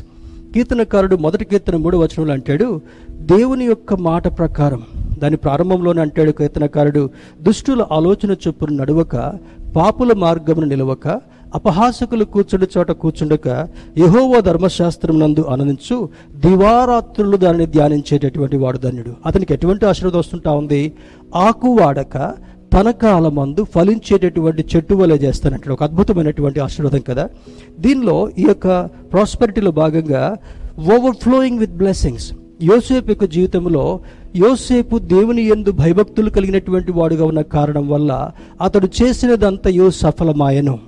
కీర్తనకారుడు మొదటి కీర్తన మూడు వచనంలో అంటాడు దేవుని యొక్క మాట ప్రకారం. దాని ప్రారంభంలోనే అంటాడు కీర్తనకారుడు దుష్టుల ఆలోచన చొప్పున నడవక పాపుల మార్గమును నిలవక అపహాసకులు కూర్చుండి చోట కూర్చుండక యహోవో ధర్మశాస్త్రం నందు ఆనందించు దివారాత్రులు దానిని ధ్యానించేటటువంటి వాడు ధన్యుడు. అతనికి ఎటువంటి ఆశీర్వాదం వస్తుంటా ఉంది? ఆకు వాడక తన కాలమందు ఫలించేటటువంటి చెట్టు వలె చేస్తానంటాడు. ఒక అద్భుతమైనటువంటి ఆశీర్వాదం కదా. దీనిలో ఈ యొక్క ప్రాస్పెరిటీలో భాగంగా ఓవర్ ఫ్లోయింగ్ విత్ బ్లెస్సింగ్స్ యోసేపు యొక్క జీవితంలో యోసేపు దేవుని ఎందు భయభక్తులు కలిగినటువంటి వాడుగా ఉన్న కారణం వల్ల అతడు చేసినదంతయో సఫలమాయను.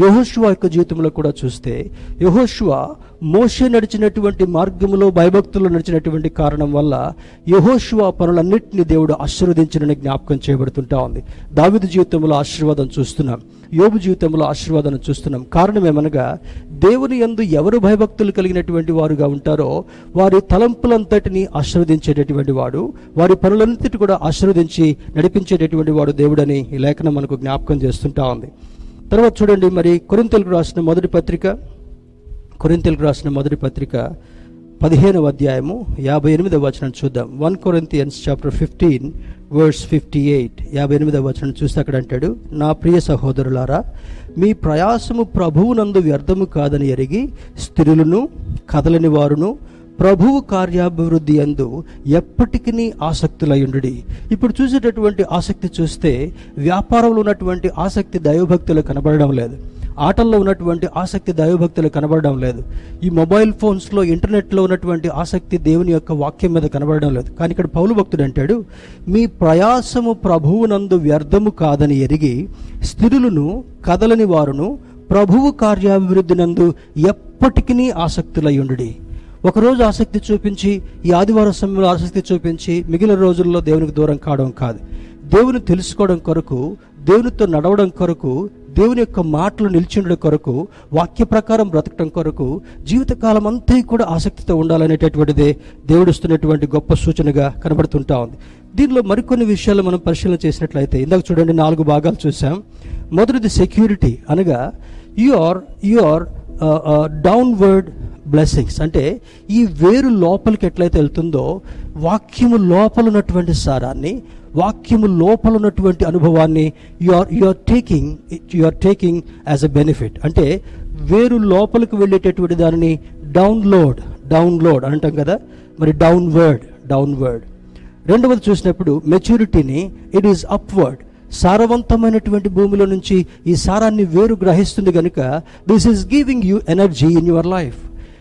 యహోశువ యొక్క జీవితంలో కూడా చూస్తే యహోశువ మోషే నడిచినటువంటి మార్గములో భయభక్తులు నడిచినటువంటి కారణం వల్ల యహోశువ పనులన్నింటినీ దేవుడు ఆశీర్వదించినని జ్ఞాపకం చేయబడుతుంటా ఉంది. దావిదు జీవితంలో ఆశీర్వాదం చూస్తున్నాం. యోబు జీవితంలో ఆశీర్వాదం చూస్తున్నాం. కారణం ఏమనగా దేవుని యందు ఎవరు భయభక్తులు కలిగినటువంటి వారుగా ఉంటారో వారి తలంపులంతటిని ఆశీర్వదించేటటువంటి వాడు వారి పనులన్నిటి కూడా ఆశీర్వదించి నడిపించేటటువంటి వాడు దేవుడని ఈ లేఖనం మనకు జ్ఞాపకం చేస్తుంటా ఉంది. తర్వాత చూడండి మరి కొరింతలకు రాసిన మొదటి పత్రిక కొరింతలకు రాసిన మొదటి పత్రిక పదిహేనవ అధ్యాయము యాభై ఎనిమిదవ వచనం చూద్దాం. One Corinthians chapter fifteen words fifty eight. యాభై ఎనిమిదవ వచనం చూస్తే అక్కడ అంటాడు నా ప్రియ సహోదరులారా మీ ప్రయాసము ప్రభువునందు వ్యర్థము కాదని ఎరిగి స్త్రీలను కదలని వారును ప్రభువు కార్యాభివృద్ధి అందు ఎప్పటికీ ఆసక్తులయుండు ఇప్పుడు చూసేటటువంటి ఆసక్తి చూస్తే వ్యాపారంలో ఉన్నటువంటి ఆసక్తి దైవభక్తులు కనబడడం లేదు. ఆటల్లో ఉన్నటువంటి ఆసక్తి దైవభక్తులు కనబడడం లేదు. ఈ మొబైల్ ఫోన్స్లో ఇంటర్నెట్లో ఉన్నటువంటి ఆసక్తి దేవుని యొక్క వాక్యం మీద కనబడడం లేదు. కానీ ఇక్కడ పౌలు భక్తుడు అంటాడు మీ ప్రయాసము ప్రభువునందు వ్యర్థము కాదని ఎరిగి స్థిరులను కదలని వారును ప్రభువు కార్యాభివృద్ధి నందు ఎప్పటికీ ఆసక్తులయ్యుండి ఒకరోజు ఆసక్తి చూపించి ఈ ఆదివారం సమయంలో ఆసక్తి చూపించి మిగిలిన రోజుల్లో దేవునికి దూరం కావడం కాదు. దేవుని తెలుసుకోవడం కొరకు దేవునితో నడవడం కొరకు దేవుని యొక్క మాటలు నిలిచిండడం కొరకు వాక్య ప్రకారం బ్రతకడం కొరకు జీవితకాలం అంతా కూడా ఆసక్తితో ఉండాలనేటటువంటిదే దేవుడిస్తున్నటువంటి గొప్ప సూచనగా కనబడుతుంటా ఉంది. దీనిలో మరికొన్ని విషయాలు మనం పరిశీలన చేసినట్లయితే ఇందాక చూడండి నాలుగు భాగాలు చూసాం. మొదటిది సెక్యూరిటీ అనగా you are you are downward blessings అంటే ఈ వేరు లోపలికి ఎట్లయితే వెళ్తుందో వాక్యము లోపల ఉన్నటువంటి సారాన్ని వాక్యము లోపల ఉన్నటువంటి అనుభవాన్ని you are you are taking you are taking as a benefit అంటే వేరు లోపలికి వెళ్ళేటటువంటి దానిని డౌన్లోడ్ డౌన్లోడ్ అంటాం కదా. మరి డౌన్వర్డ్ డౌన్వర్డ్ రెండవది చూసినప్పుడు మెచ్యూరిటీని ఇట్ ఈస్ అప్వర్డ్ సారవంతమైనటువంటి భూమిలో నుంచి ఈ సారాన్ని వేరు గ్రహిస్తుంది కనుక this is giving you energy in your life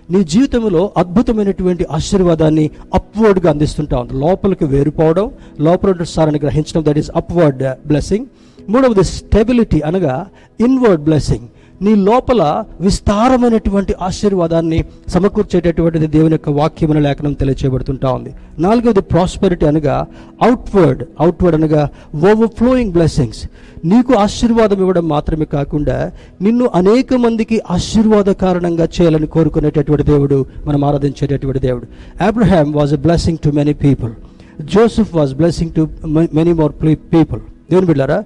నీ జీవితంలో అద్భుతమైనటువంటి ఆశీర్వాదాన్ని అప్వర్డ్గా అందిస్తుంటా ఉంది. లోపలికి వేరుపోవడం లోపల సారాన్ని గ్రహించడం దట్ ఈస్ అప్వర్డ్ బ్లెస్సింగ్ మూడవది స్టెబిలిటీ అనగా ఇన్వర్డ్ బ్లెస్సింగ్ నీ లోపల విస్తారమైనటువంటి ఆశీర్వాదాన్ని సమకూర్చేటటువంటిది దేవుని యొక్క వాక్యమైన లేఖనం తెలియచేయబడుతుంటా ఉంది. నాలుగవది ప్రాస్పెరిటీ అనగా అవుట్వర్డ్ అవుట్వర్డ్ అనగా ఓవర్ఫ్లోయింగ్ బ్లెస్సింగ్స్ నీకు ఆశీర్వాదం ఇవ్వడం మాత్రమే కాకుండా నిన్ను అనేక మందికి ఆశీర్వాద కారణంగా చేయాలని కోరుకునేటటువంటి దేవుడు మనం ఆరాధించేటటువంటి దేవుడు. Abraham was a blessing to many people Joseph was blessing to many more people దేవుని బిడ్డారా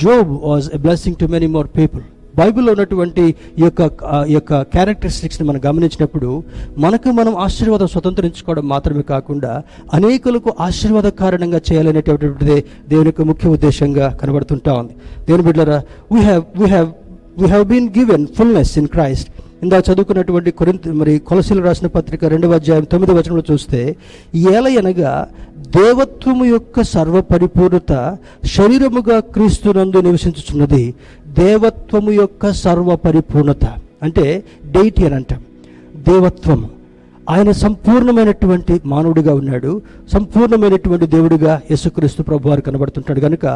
Job was a blessing to many more people బైబిల్లో ఉన్నటువంటి ఈ యొక్క ఈ యొక్క క్యారెక్టరిస్టిక్స్ని మనం గమనించినప్పుడు మనకు మనం ఆశీర్వాదం స్వతంత్రించుకోవడం మాత్రమే కాకుండా అనేకులకు ఆశీర్వాద కారణంగా చేయాలనేటటువంటిదే దేవుని యొక్క ముఖ్య ఉద్దేశంగా కనబడుతుంటా ఉంది. దేవుని బిడ్డరా we have we have we have been given fullness in Christ ఇందా చదువుకున్నటువంటి కొరింత మరి కొలసీలు రాసిన పత్రిక రెండవ అధ్యాయం తొమ్మిది వచనంలో చూస్తే ఏల అనగా దేవత్వము యొక్క సర్వ పరిపూర్ణత శరీరముగా క్రీస్తునందు నివసించుచున్నది దేవత్వము యొక్క సర్వ పరిపూర్ణత అంటే డైటీ అని అంటాం. దేవత్వము. ఆయన సంపూర్ణమైనటువంటి మానవుడిగా ఉన్నాడు. సంపూర్ణమైనటువంటి దేవుడిగా యేసుక్రీస్తు ప్రభు వారు కనబడుతుంటాడు. కనుక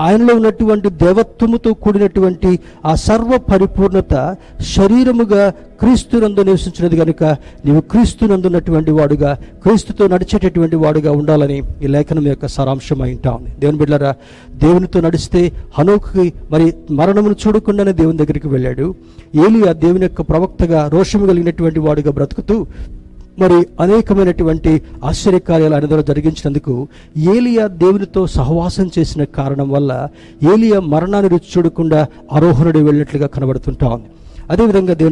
ఆయనలో ఉన్నటువంటి దేవత్వముతో కూడినటువంటి ఆ సర్వ పరిపూర్ణత శరీరముగా క్రీస్తునందు నివసించినది కనుక నీవు క్రీస్తునందున్నటువంటి వాడుగా క్రీస్తుతో నడిచేటటువంటి వాడుగా ఉండాలని ఈ లేఖనం యొక్క సారాంశం అయింటా ఉంది. దేవుని బిడ్డలారా దేవునితో నడిస్తే హనోకుకి మరి మరణమును చూడకుండానే దేవుని దగ్గరికి వెళ్ళాడు. ఏలియా దేవుని యొక్క ప్రవక్తగా రోషము కలిగినటువంటి వాడుగా బ్రతుకుతూ మరి అనేకమైనటువంటి ఆశ్చర్యకార్యాలు ఆయన ద్వారా జరిగించినందుకు ఏలియా దేవునితో సహవాసం చేసిన కారణం వల్ల ఏలియా మరణాన్ని రుచి చూడకుండా ఆరోహణుడు వెళ్ళినట్లుగా కనబడుతుంటా ఉంది. అదేవిధంగా దేవుని